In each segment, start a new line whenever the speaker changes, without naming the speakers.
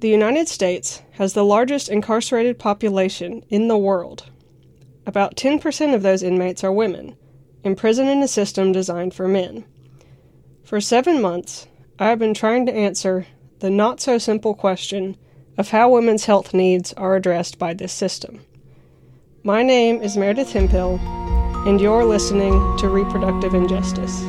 The United States has the largest incarcerated population in the world. About 10% of those inmates are women, imprisoned in a system designed for men. For seven months, I have been trying to answer the not so simple question of how women's health needs are addressed by this system. My name is Meredith Hemphill, and you're listening to Reproductive Injustice.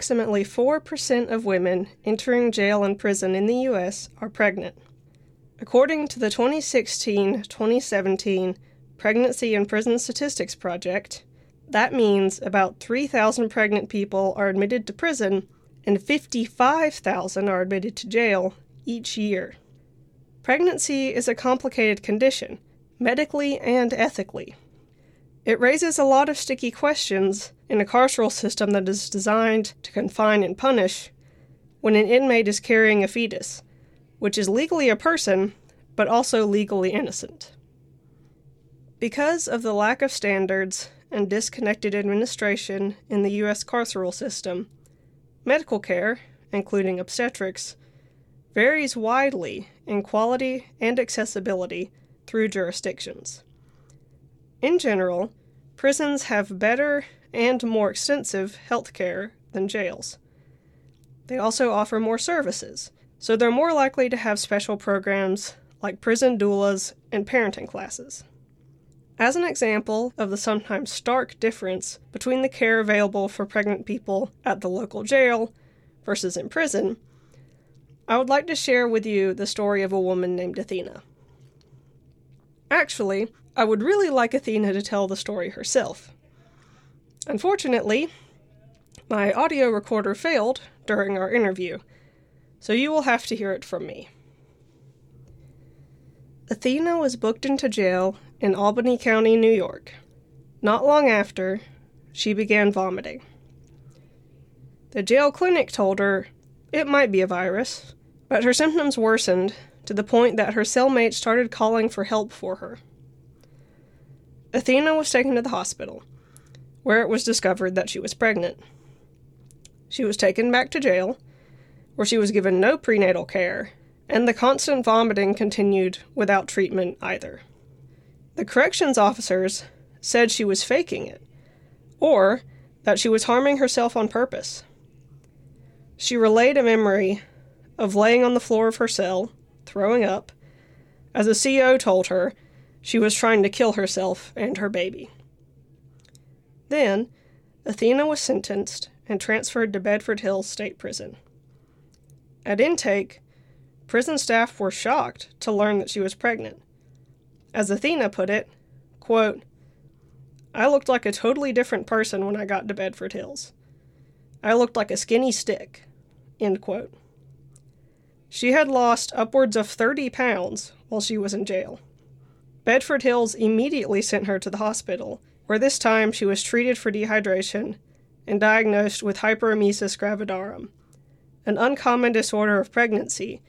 Approximately 4% of women entering jail and prison in the U.S. are pregnant. According to the 2016 2017 Pregnancy and Prison Statistics Project, that means about 3,000 pregnant people are admitted to prison and 55,000 are admitted to jail each year. Pregnancy is a complicated condition, medically and ethically. It raises a lot of sticky questions in a carceral system that is designed to confine and punish when an inmate is carrying a fetus, which is legally a person, but also legally innocent. Because of the lack of standards and disconnected administration in the U.S. carceral system, medical care, including obstetrics, varies widely in quality and accessibility through jurisdictions. In general, prisons have better and more extensive health care than jails. They also offer more services, so they're more likely to have special programs like prison doulas and parenting classes. As an example of the sometimes stark difference between the care available for pregnant people at the local jail versus in prison, I would like to share with you the story of a woman named Athena. Actually, I would really like Athena to tell the story herself, Unfortunately, my audio recorder failed during our interview, so you will have to hear it from me. Athena was booked into jail in Albany County, New York. Not long after, she began vomiting. The jail clinic told her it might be a virus, but her symptoms worsened to the point that her cellmate started calling for help for her. Athena was taken to the hospital where it was discovered that she was pregnant. She was taken back to jail, where she was given no prenatal care, and the constant vomiting continued without treatment either. The corrections officers said she was faking it, or that she was harming herself on purpose. She relayed a memory of laying on the floor of her cell, throwing up, as a CO told her she was trying to kill herself and her baby. Then, Athena was sentenced and transferred to Bedford Hills State Prison. At intake, prison staff were shocked to learn that she was pregnant. As Athena put it, quote, I looked like a totally different person when I got to Bedford Hills. I looked like a skinny stick. End quote. She had lost upwards of 30 pounds while she was in jail. Bedford Hills immediately sent her to the hospital where this time she was treated for dehydration and diagnosed with hyperemesis gravidarum, an uncommon disorder of pregnancy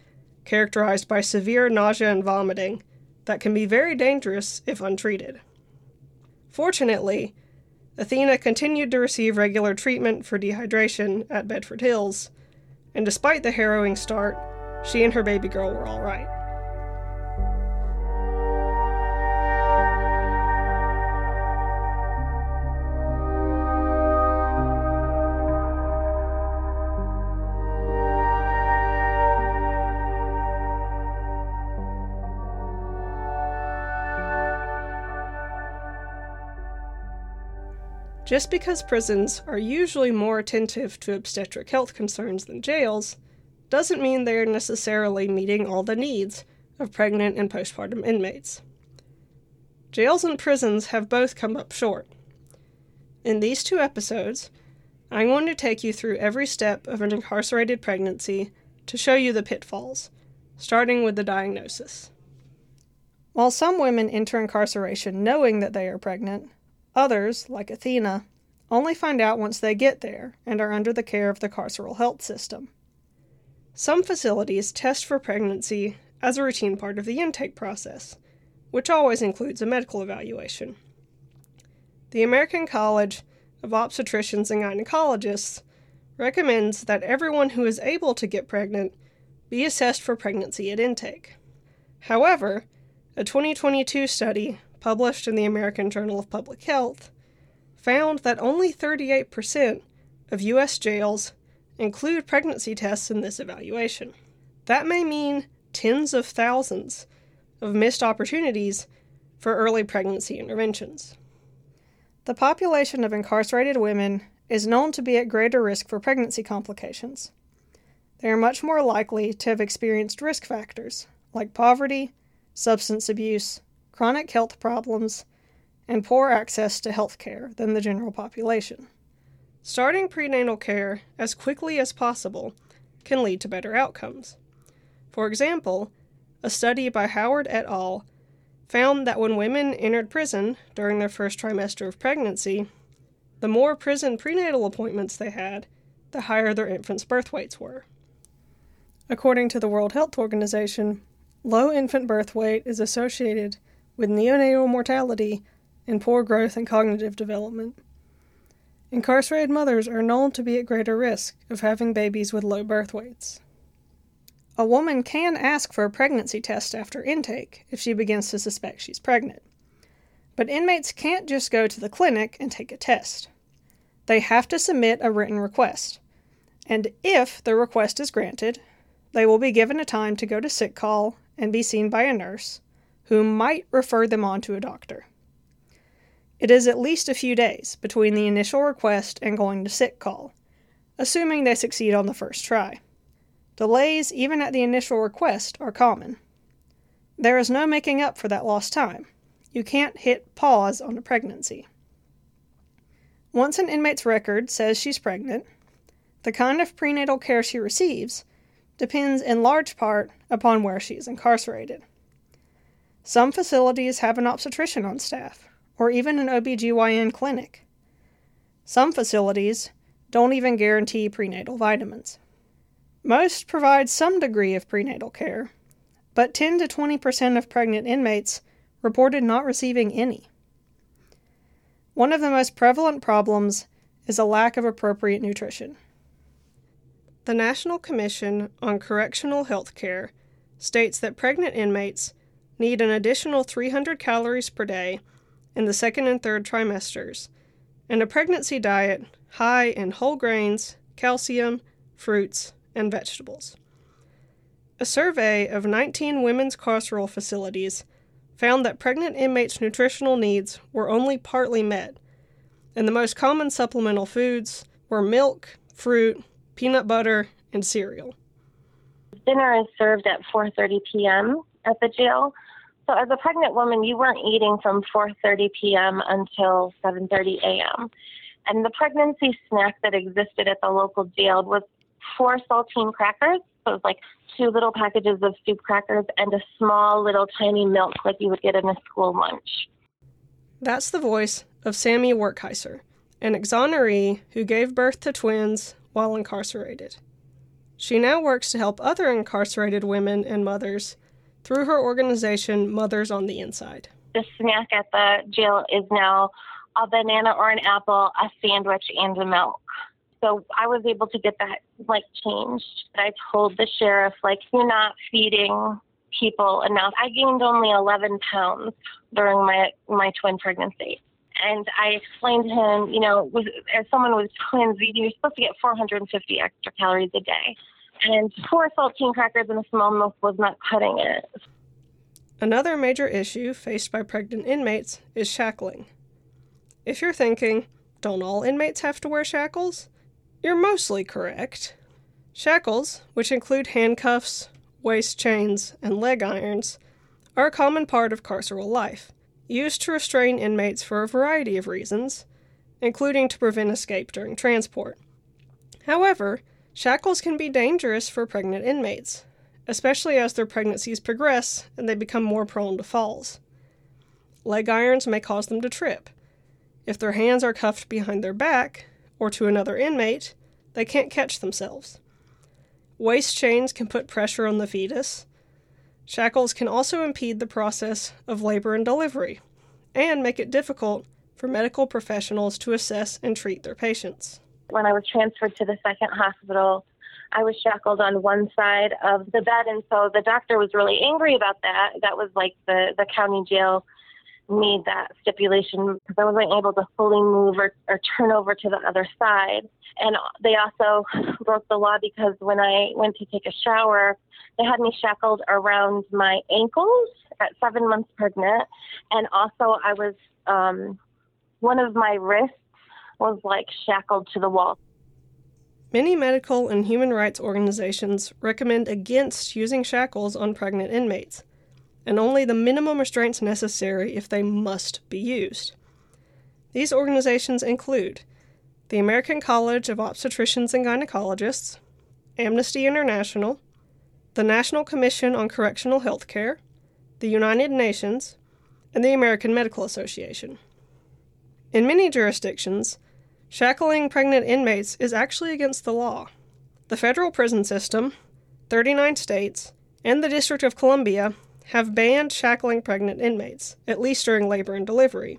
characterized by severe nausea and vomiting that can be very dangerous if untreated. Fortunately, Athena continued to receive regular treatment for dehydration at Bedford Hills, and despite the harrowing start, she and her baby girl were all right. Just because prisons are usually more attentive to obstetric health concerns than jails doesn't mean they are necessarily meeting all the needs of pregnant and postpartum inmates. Jails and prisons have both come up short. In these two episodes, I'm going to take you through every step of an incarcerated pregnancy to show you the pitfalls, starting with the diagnosis. While some women enter incarceration knowing that they are pregnant, Others, like Athena, only find out once they get there and are under the care of the carceral health system. Some facilities test for pregnancy as a routine part of the intake process, which always includes a medical evaluation. The American College of Obstetricians and Gynecologists recommends that everyone who is able to get pregnant be assessed for pregnancy at intake. However, a 2022 study published in the American Journal of Public Health found that only 38% of U.S. jails include pregnancy tests in this evaluation. That may mean tens of thousands of missed opportunities for early pregnancy interventions. The population of incarcerated women is known to be at greater risk for pregnancy complications. They are much more likely to have experienced risk factors like poverty, substance abuse, chronic health problems, and poor access to health care than the general population. Starting prenatal care as quickly as possible can lead to better outcomes. For example, a study by Howard et al. found that when women entered prison during their first trimester of pregnancy, the more prison prenatal appointments they had, the higher their infants' birth weights were. According to the World Health Organization, low infant birth weight is associated with neonatal mortality and poor growth and cognitive development. Incarcerated mothers are known to be at greater risk of having babies with low birth weights. A woman can ask for a pregnancy test after intake if she begins to suspect she's pregnant. But inmates can't just go to the clinic and take a test. They have to submit a written request. And if the request is granted, they will be given a time to go to sick call and be seen by a nurse, who might refer them on to a doctor. It is at least a few days between the initial request and going to sick call, assuming they succeed on the first try. Delays, even at the initial request, are common. There is no making up for that lost time. You can't hit pause on a pregnancy. Once an inmate's record says she's pregnant, the kind of prenatal care she receives depends in large part upon where she is incarcerated. Some facilities have an obstetrician on staff, or even an OBGYN clinic. Some facilities don't even guarantee prenatal vitamins. Most provide some degree of prenatal care, but 10 to 20% of pregnant inmates reported not receiving any. One of the most prevalent problems is a lack of appropriate nutrition. The National Commission on Correctional Health Care states that pregnant inmates need an additional 300 calories per day in the second and third trimesters, and a pregnancy diet high in whole grains, calcium, fruits, and vegetables. A survey of 19 women's carceral facilities found that pregnant inmates' nutritional needs were only partly met, and the most common supplemental foods were milk, fruit, peanut butter, and cereal.
Dinner is served at 4:30 p.m. at the jail, so as a pregnant woman, you weren't eating from 4:30 p.m. until 7:30 a.m. And the pregnancy snack that existed at the local jail was four saltine crackers. So it was like two little packages of soup crackers and a small little tiny milk like you would get in a school lunch.
That's the voice of Sammy Werkheiser, an exoneree who gave birth to twins while incarcerated. She now works to help other incarcerated women and mothers through her organization, Mothers on the Inside.
The snack at the jail is now a banana or an apple, a sandwich, and a milk. So I was able to get that like changed. I told the sheriff like you're not feeding people enough. I gained only 11 pounds during my my twin pregnancy. And I explained to him, you know, with, as someone with twins, you're supposed to get 450 extra calories a day and four saltine crackers and a small milk was not cutting it.
Another major issue faced by pregnant inmates is shackling. If you're thinking, don't all inmates have to wear shackles? You're mostly correct. Shackles, which include handcuffs, waist chains, and leg irons, are a common part of carceral life, used to restrain inmates for a variety of reasons, including to prevent escape during transport. However, Shackles can be dangerous for pregnant inmates, especially as their pregnancies progress and they become more prone to falls. Leg irons may cause them to trip. If their hands are cuffed behind their back or to another inmate, they can't catch themselves. Waist chains can put pressure on the fetus. Shackles can also impede the process of labor and delivery and make it difficult for medical professionals to assess and treat their patients.
When I was transferred to the second hospital, I was shackled on one side of the bed, and so the doctor was really angry about that. That was like the, the county jail made that stipulation because I wasn't able to fully move or, or turn over to the other side. And they also broke the law because when I went to take a shower, they had me shackled around my ankles at seven months pregnant. And also, I was, um, one of my wrists was like shackled to the wall.
Many medical and human rights organizations recommend against using shackles on pregnant inmates and only the minimum restraints necessary if they must be used. These organizations include the American College of Obstetricians and Gynecologists, Amnesty International, the National Commission on Correctional Health Care, the United Nations, and the American Medical Association. In many jurisdictions, shackling pregnant inmates is actually against the law. The federal prison system, 39 states, and the District of Columbia have banned shackling pregnant inmates, at least during labor and delivery.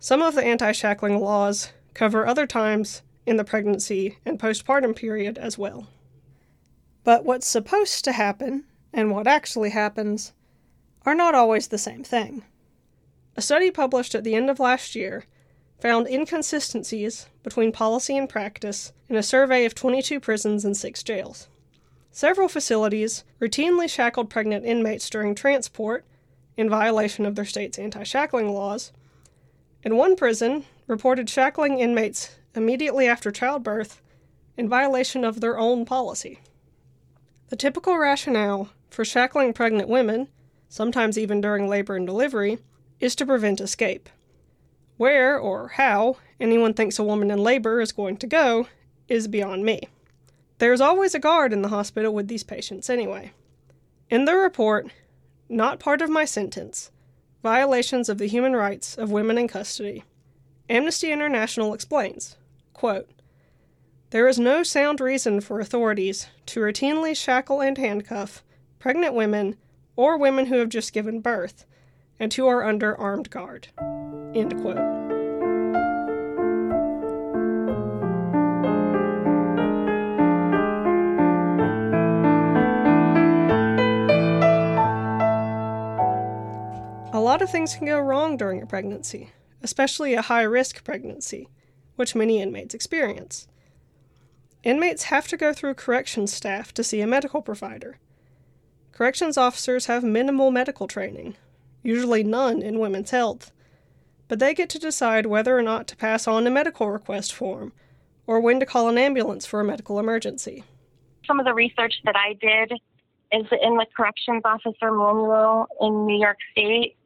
Some of the anti shackling laws cover other times in the pregnancy and postpartum period as well. But what's supposed to happen and what actually happens are not always the same thing. A study published at the end of last year found inconsistencies between policy and practice in a survey of 22 prisons and six jails. Several facilities routinely shackled pregnant inmates during transport in violation of their state's anti shackling laws, and one prison reported shackling inmates immediately after childbirth in violation of their own policy. The typical rationale for shackling pregnant women, sometimes even during labor and delivery, is to prevent escape. Where or how anyone thinks a woman in labor is going to go is beyond me. There's always a guard in the hospital with these patients anyway. In the report, not part of my sentence, violations of the human rights of women in custody, Amnesty International explains, quote, There is no sound reason for authorities to routinely shackle and handcuff pregnant women or women who have just given birth and who are under armed guard. End quote. A lot of things can go wrong during a pregnancy, especially a high risk pregnancy, which many inmates experience. Inmates have to go through corrections staff to see a medical provider. Corrections officers have minimal medical training, usually none in women's health, but they get to decide whether or not to pass on a medical request form or when to call an ambulance for a medical emergency.
Some of the research that I did is in the corrections officer manual in New York State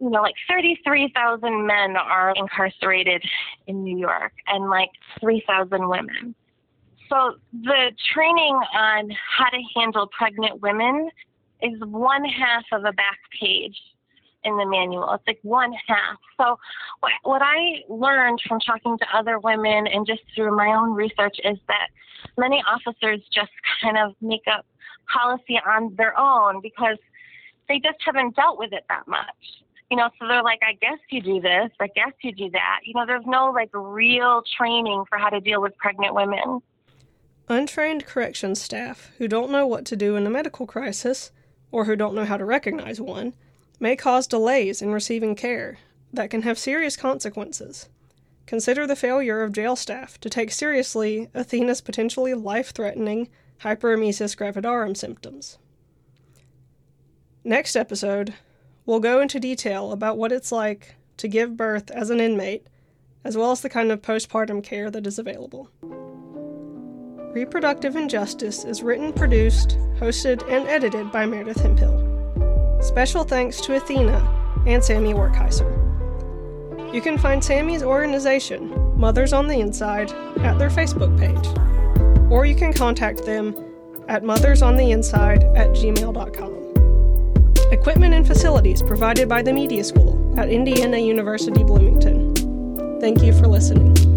you know, like 33,000 men are incarcerated in New York and like 3,000 women. So the training on how to handle pregnant women is one half of a back page in the manual. It's like one half. So what, I learned from talking to other women and just through my own research is that many officers just kind of make up policy on their own because they just haven't dealt with it that much you know, so they're like, I guess you do this, I guess you do that. You know, there's no like real training for how to deal with pregnant women.
Untrained corrections staff who don't know what to do in a medical crisis, or who don't know how to recognize one, may cause delays in receiving care that can have serious consequences. Consider the failure of jail staff to take seriously Athena's potentially life threatening hyperemesis gravidarum symptoms. Next episode, We'll go into detail about what it's like to give birth as an inmate, as well as the kind of postpartum care that is available. Reproductive Injustice is written, produced, hosted, and edited by Meredith Hemphill. Special thanks to Athena and Sammy Werkheiser. You can find Sammy's organization, Mothers on the Inside, at their Facebook page, or you can contact them at mothersontheinside at gmail.com. Equipment and facilities provided by the Media School at Indiana University Bloomington. Thank you for listening.